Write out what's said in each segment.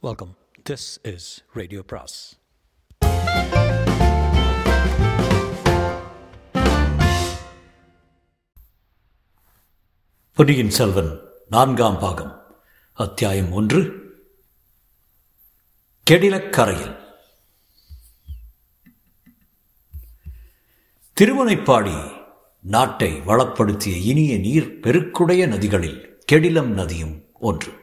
Welcome this is radio பிராஸ் பொன்னியின் செல்வன் நான்காம் பாகம் அத்தியாயம் ஒன்று கெடிலக்கரையில். திருமுனைப்பாடி நாட்டை வளப்படுத்திய இனிய நீர் பெருக்குடைய நதிகளில் கெடிலம் நதியும் ஒன்று.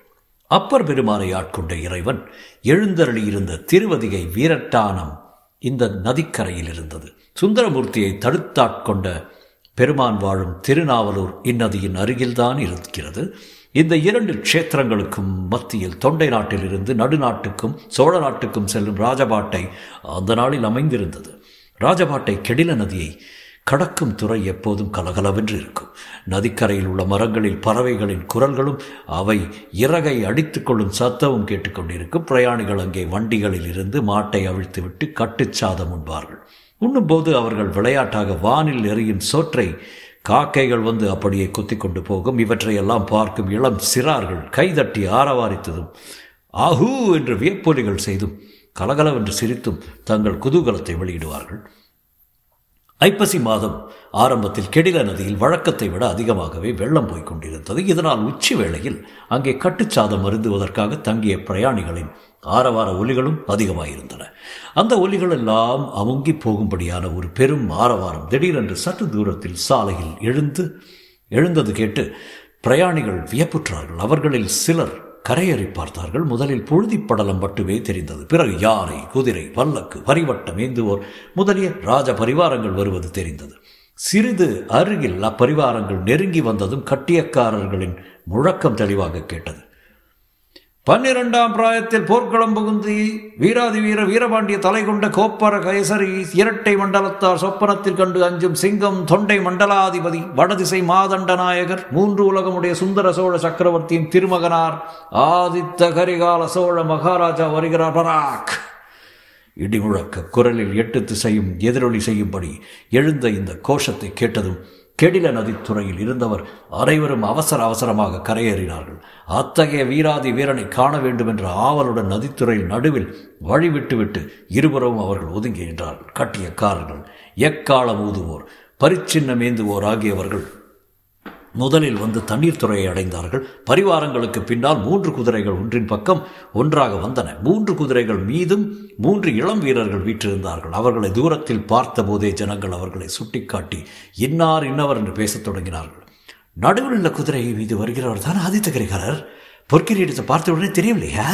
அப்பர் பெருமானை ஆட்கொண்ட இறைவன் எழுந்தருளியிருந்த திருவதிகை வீரட்டானம் இந்த நதிக்கரையில் இருந்தது. சுந்தரமூர்த்தியை தடுத்தாட்கொண்ட பெருமான் வாழும் திருநாவலூர் இந்நதியின் அருகில்தான் இருக்கிறது. இந்த இரண்டு க்ஷேத்திரங்களுக்கும் மத்தியில் தொண்டை நாட்டிலிருந்து நடுநாட்டுக்கும் சோழ நாட்டுக்கும் செல்லும் ராஜபாட்டை அந்த நாளில் அமைந்திருந்தது. ராஜபாட்டை கெடில நதியை கடக்கும் துறை எப்போதும் கலகலவென்று இருக்கும். நதிக்கரையில் உள்ள மரங்களில் பறவைகளின் குரல்களும் அவை இறகை அடித்துக்கொள்ளும் சத்தமும் கேட்டுக்கொண்டிருக்கும் பிரயாணிகள் அங்கே வண்டிகளில் இருந்து மாட்டை அவிழ்த்துவிட்டு கட்டுச்சாதம் உண்பார்கள். உண்ணும்போது அவர்கள் விளையாட்டாக வானில் எறியும் சோற்றை காக்கைகள் வந்து அப்படியே குத்தி கொண்டு போகும். இவற்றையெல்லாம் பார்க்கும் இளம் சிறார்கள் கைதட்டி ஆரவாரித்ததும் ஆஹூ என்று வியப்பொலிகள் செய்தும் கலகலவென்று சிரித்தும் தங்கள் குதூகலத்தை வெளியிடுவார்கள். ஐப்பசி மாதம் ஆரம்பத்தில் கெடில நதியில் வழக்கத்தை விட அதிகமாகவே வெள்ளம் போய்க் கொண்டிருந்தது. இதனால் உச்சி வேளையில் அங்கே கட்டுச்சாதம் அருந்துவதற்காக தங்கிய பிரயாணிகளின் ஆரவார ஒலிகளும் அதிகமாயிருந்தன. அந்த ஒலிகள் எல்லாம் அமுங்கி போகும்படியான ஒரு பெரும் ஆரவாரம் திடீரென்று சற்று தூரத்தில் சாலையில் எழுந்து எழுந்தது கேட்டு பிரயாணிகள் வியப்புற்றார்கள். அவர்களில் சிலர் கரையறி பார்த்தார்கள். முதலில் புழுதிப் படலம் மட்டுமே தெரிந்தது. பிறகு யானை குதிரை பல்லக்கு பரிவட்டம் ஏந்துவோர் முதலிய ராஜ பரிவாரங்கள் வருவது தெரிந்தது. சிறிது அருகில் அப்பரிவாரங்கள் நெருங்கி வந்ததும் கட்டியக்காரர்களின் முழக்கம் தெளிவாக கேட்டது. பன்னிரெண்டாம் பிராயத்தில் போர்க்களம் புகுந்தி வீராதி வீர வீரபாண்டிய தலை கொண்ட கோப்பர கைசரி இரட்டை மண்டலத்தார் சொப்பனத்தில் கண்டு அஞ்சும் சிங்கம் தொண்டை மண்டலாதிபதி வடதிசை மாதண்ட நாயகர் மூன்று உலகமுடைய சுந்தர சோழ சக்கரவர்த்தியின் திருமகனார் ஆதித்த கரிகால சோழ மகாராஜா வருகிறார் பராக். இடிமுழக்க குரலில் எட்டு திசையும் எதிரொலி செய்யும்படி எழுந்த இந்த கோஷத்தை கேட்டதும் கெடில நதித்துறையில் இருந்தவர் அனைவரும் அவசர அவசரமாக கரையேறினார்கள். அத்தகைய வீராதி வீரனை காண வேண்டும் என்ற ஆவலுடன் நதித்துறையில் நடுவில் வழிவிட்டுவிட்டு இருபுறவும் அவர்கள் ஒதுங்கி நின்றார்கள். கட்டியக்காரர்கள் எக்காலம் ஊதுவோர் பரிச்சின்னம் ஏந்துவோர் ஆகியவர்கள் முதலில் வந்து தண்ணீர் துறையை அடைந்தார்கள். பரிவாரங்களுக்கு பின்னால் மூன்று குதிரைகள் ஒன்றின் பக்கம் ஒன்றாக வந்தன. மூன்று குதிரைகள் மீதும் மூன்று இளம் வீரர்கள் வீற்றிருந்தார்கள். அவர்களை தூரத்தில் பார்த்தபோதே ஜனங்கள் அவர்களை சுட்டிக்காட்டி இன்னார் இன்னவர் என்று பேசத் தொடங்கினார்கள். நடுவில் உள்ள குதிரை மீது வருகிறவர் தான் ஆதித்த கரிகாரர். பொற்கிரீடத்தை பார்த்த உடனே தெரியவில்லையா?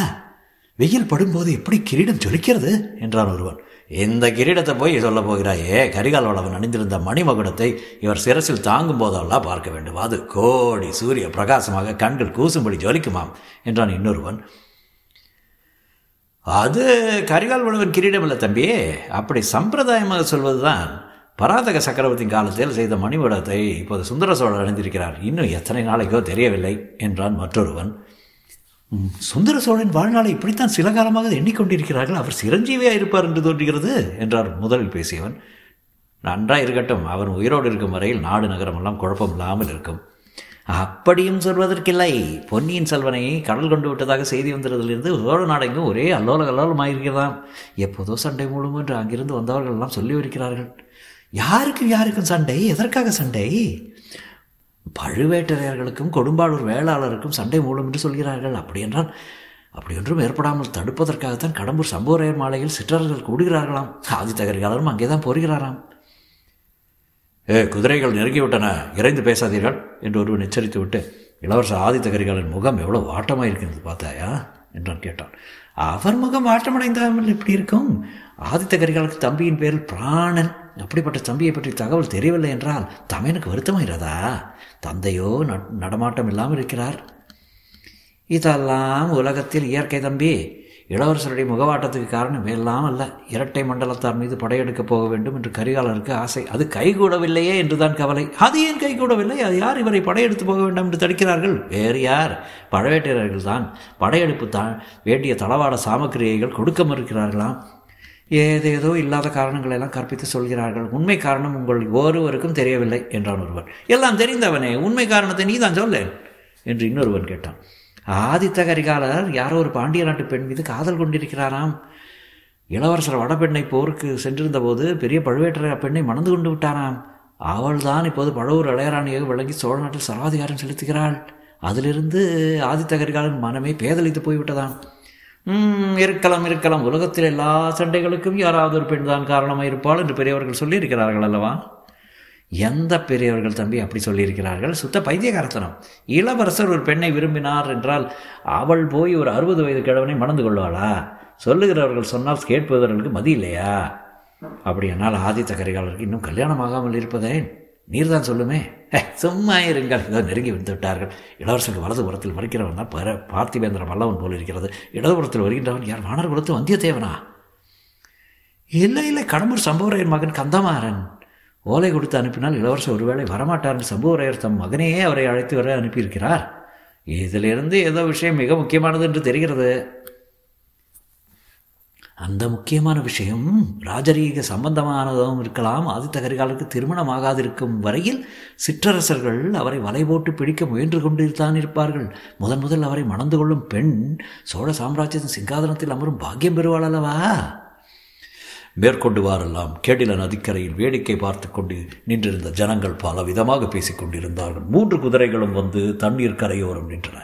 வெயில் படும்போது எப்படி கிரீடம் ஜொலிக்கிறது? என்றான் ஒருவன். இந்த கிரீடத்தை போய் சொல்ல போகிறாயே கரிகால் வளவன் அணிந்திருந்த மணிமகுடத்தை இவர் சிரசில் தாங்கும் போதெல்லாம் பார்க்க வேண்டும். அது கோடி சூரிய பிரகாசமாக கண்கள் கூசும்படி ஜொலிக்குமாம் என்றான் இன்னொருவன். அது கரிகால் வளவன் கிரீடம் இல்லை தம்பி. அப்படி சம்பிரதாயமாக சொல்வதுதான் பராதக சக்கரவர்த்தியின் காலத்தில் செய்த மணிமகுடத்தை இப்போது சுந்தர சோழர் அணிந்திருக்கிறார். இன்னும் எத்தனை நாளைக்கோ தெரியவில்லை என்றான் மற்றொருவன். சுந்தர சோழன் வாழ்நாளை இப்படித்தான் சில காலமாக எண்ணிக்கொண்டிருக்கிறார்கள். அவர் சிரஞ்சீவியாக இருப்பார் என்று தோன்றுகிறது என்றார் முதலில் பேசியவன். நன்றாக இருக்கட்டும் அவன் உயிரோடு இருக்கும் வரையில் நாடு நகரமெல்லாம் குழப்பம் இல்லாமல் இருக்கும். அப்படியும் சொல்வதற்கில்லை. பொன்னியின் செல்வனை கடல் கொண்டு விட்டதாக செய்தி வந்ததிலிருந்து சோழ நாடெங்கும் ஒரே அல்லோல கல்லோலமாயிருக்கிறதாம் எப்போதோ சண்டை மூலம் என்று அங்கிருந்து வந்தவர்கள் எல்லாம் சொல்லி வருகிறார்கள். யாருக்கும் யாருக்கும் சண்டை? எதற்காக சண்டை? பழுவேட்டரையர்களுக்கும் கொடும்பாளூர் வேளாளருக்கும் சண்டை மூலம் என்று சொல்கிறார்கள். அப்படி என்றால் அப்படி ஒன்றும் ஏற்படாமல் தடுப்பதற்காகத்தான் கடம்பூர் சம்போரையர் மாலையில் சிற்றர்கள் கூடுகிறார்களாம். ஆதித்தகரிகாலரும் அங்கே தான் போகிறாராம் ஏ குதிரைகள் நெருங்கிவிட்டன. இறைந்து பேசாதீர்கள் என்று ஒருவன் எச்சரித்து விட்டு இளவரசர் ஆதித்த கரிகாலன் முகம் எவ்வளோ வாட்டமாக இருக்கிறது பார்த்தாயா? என்றான் கேட்டான். அவர் முகம் வாட்டமடைந்தாமல் எப்படி இருக்கும்? ஆதித்த கரிகாலுக்கு தம்பியின் பேரில் பிராணன். அப்படிப்பட்ட தம்பியை பற்றி தகவல் தெரியவில்லை என்றால் தமையனுக்கு வருத்தமாயிராதா? தந்தையோ நடமாட்டம் இல்லாமல் இருக்கிறார். இதெல்லாம் உலகத்தில் இயற்கை தம்பி. இளவரசருடைய முகவாட்டத்துக்கு காரணம் எல்லாம் அல்ல. இரட்டை மண்டலத்தார் மீது படையெடுக்கப் போக வேண்டும் என்று கரிகாலருக்கு ஆசை. அது கைகூடவில்லையே என்றுதான் கவலை. அது ஏன் கைகூடவில்லை? அது யார் இவரை படையெடுத்து போக வேண்டும் என்று தடுக்கிறார்கள்? வேறு யார்? பழவேட்டரர்கள் தான் படையெடுப்பு தான் வேண்டிய தளவாட சாமக்கிரியைகள் கொடுக்க மறுக்கிறார்களாம். ஏதேதோ இல்லாத காரணங்களை எல்லாம் கற்பித்து சொல்கிறார்கள். உண்மை காரணம் உங்கள் ஒருவருக்கும் தெரியவில்லை என்றான் ஒருவன். எல்லாம் தெரிந்தவனே உண்மை காரணத்தை நீ தான் சொல்ல என்று இன்னொருவன் கேட்டான். ஆதித்த கரிகாலர் யாரோ ஒரு பாண்டிய நாட்டு பெண் மீது காதல் கொண்டிருக்கிறாராம். இளவரசர் வடபெண்ணை போருக்கு சென்றிருந்த போது பெரிய பழுவேட்டரை பெண்ணை மணந்து கொண்டு விட்டாராம். அவள்தான் இப்போது பழவூர் இளையராணியாக விளங்கி சோழ நாட்டில் சர்வாதிகாரம் செலுத்துகிறாள். அதிலிருந்து ஆதித்த கரிகாலன் மனமே பேதலித்து போய்விட்டதாம். இருக்கலாம் இருக்கலாம். உலகத்தில் எல்லா சண்டைகளுக்கும் யாராவது ஒரு பெண் தான் காரணமாக இருப்பாள் என்று பெரியவர்கள் சொல்லியிருக்கிறார்கள் அல்லவா? எந்த பெரியவர்கள் தம்பி அப்படி சொல்லியிருக்கிறார்கள்? சுத்த பைத்தியகாரத்தனம். இளவரசர் ஒரு பெண்ணை விரும்பினார் என்றால் அவள் போய் ஒரு அறுபது வயது கிழவனை மணந்து கொள்வாளா? சொல்லுகிறவர்கள் சொன்னால் கேட்பவர்களுக்கு மதி இல்லையா? அப்படியானால் ஆதித்த கரிகாலருக்கு இன்னும் கல்யாணம் ஆகாமல் இருப்பதேன். நீர்தான் சொல்லுமே. "ஹே, சும்மா இருங்கள். இதோ நெருங்கி வந்து விட்டார்கள் இளவரசருக்கு வலது புறத்தில் வருகிறவன் தான் பர பார்த்திவேந்திர வல்லவன் போல் இருக்கிறது. இடதுபுறத்தில் வருகின்றவன் யார்? வானர் குலத்து வந்தியத்தேவனா? இல்லை இல்லை. கடம்பூர் சம்பவரையர் மகன் கந்தமாறன். ஓலை கொடுத்து அனுப்பினால் இளவரசர் ஒருவேளை வரமாட்டார் சம்புவரையர் தம் மகனையே அவரை அழைத்து வர அனுப்பியிருக்கிறார். இதிலிருந்து ஏதோ விஷயம் மிக முக்கியமானது என்று தெரிகிறது. அந்த முக்கியமான விஷயம் ராஜரீக சம்பந்தமானதும் இருக்கலாம். ஆதித்த கரிகாலருக்கு திருமணம் ஆகாதிருக்கும் வரையில் சிற்றரசர்கள் அவரை வலை போட்டு பிடிக்க முயன்று கொண்டுதான் இருப்பார்கள். முதன் முதல் அவரை மணந்து கொள்ளும் பெண் சோழ சாம்ராஜ்யத்தின் சிங்காதனத்தில் அமரும் பாக்கியம் பெறுவாள் அல்லவா? மேற்கொண்டு வாரெல்லாம் கேடில நதிக்கரையில் வேடிக்கை பார்த்து கொண்டு நின்றிருந்த ஜனங்கள் பல விதமாக பேசிக் கொண்டிருந்தார்கள். மூன்று குதிரைகளும் வந்து தண்ணீர் கரையோரம் நின்றன.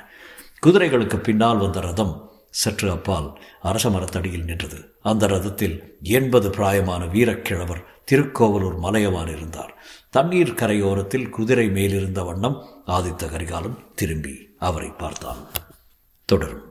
குதிரைகளுக்கு பின்னால் வந்த ரதம் சற்று அப்பால் அரச மரத்தடியில் நின்றது. அந்த ரதத்தில் எண்பது பிராயமான வீரக்கிழவர் திருக்கோவலூர் மலையவான் இருந்தார். தண்ணீர் கரையோரத்தில் குதிரை மேலிருந்த வண்ணம் ஆதித்த கரிகாலன் திரும்பி அவரை பார்த்தான். தொடரும்.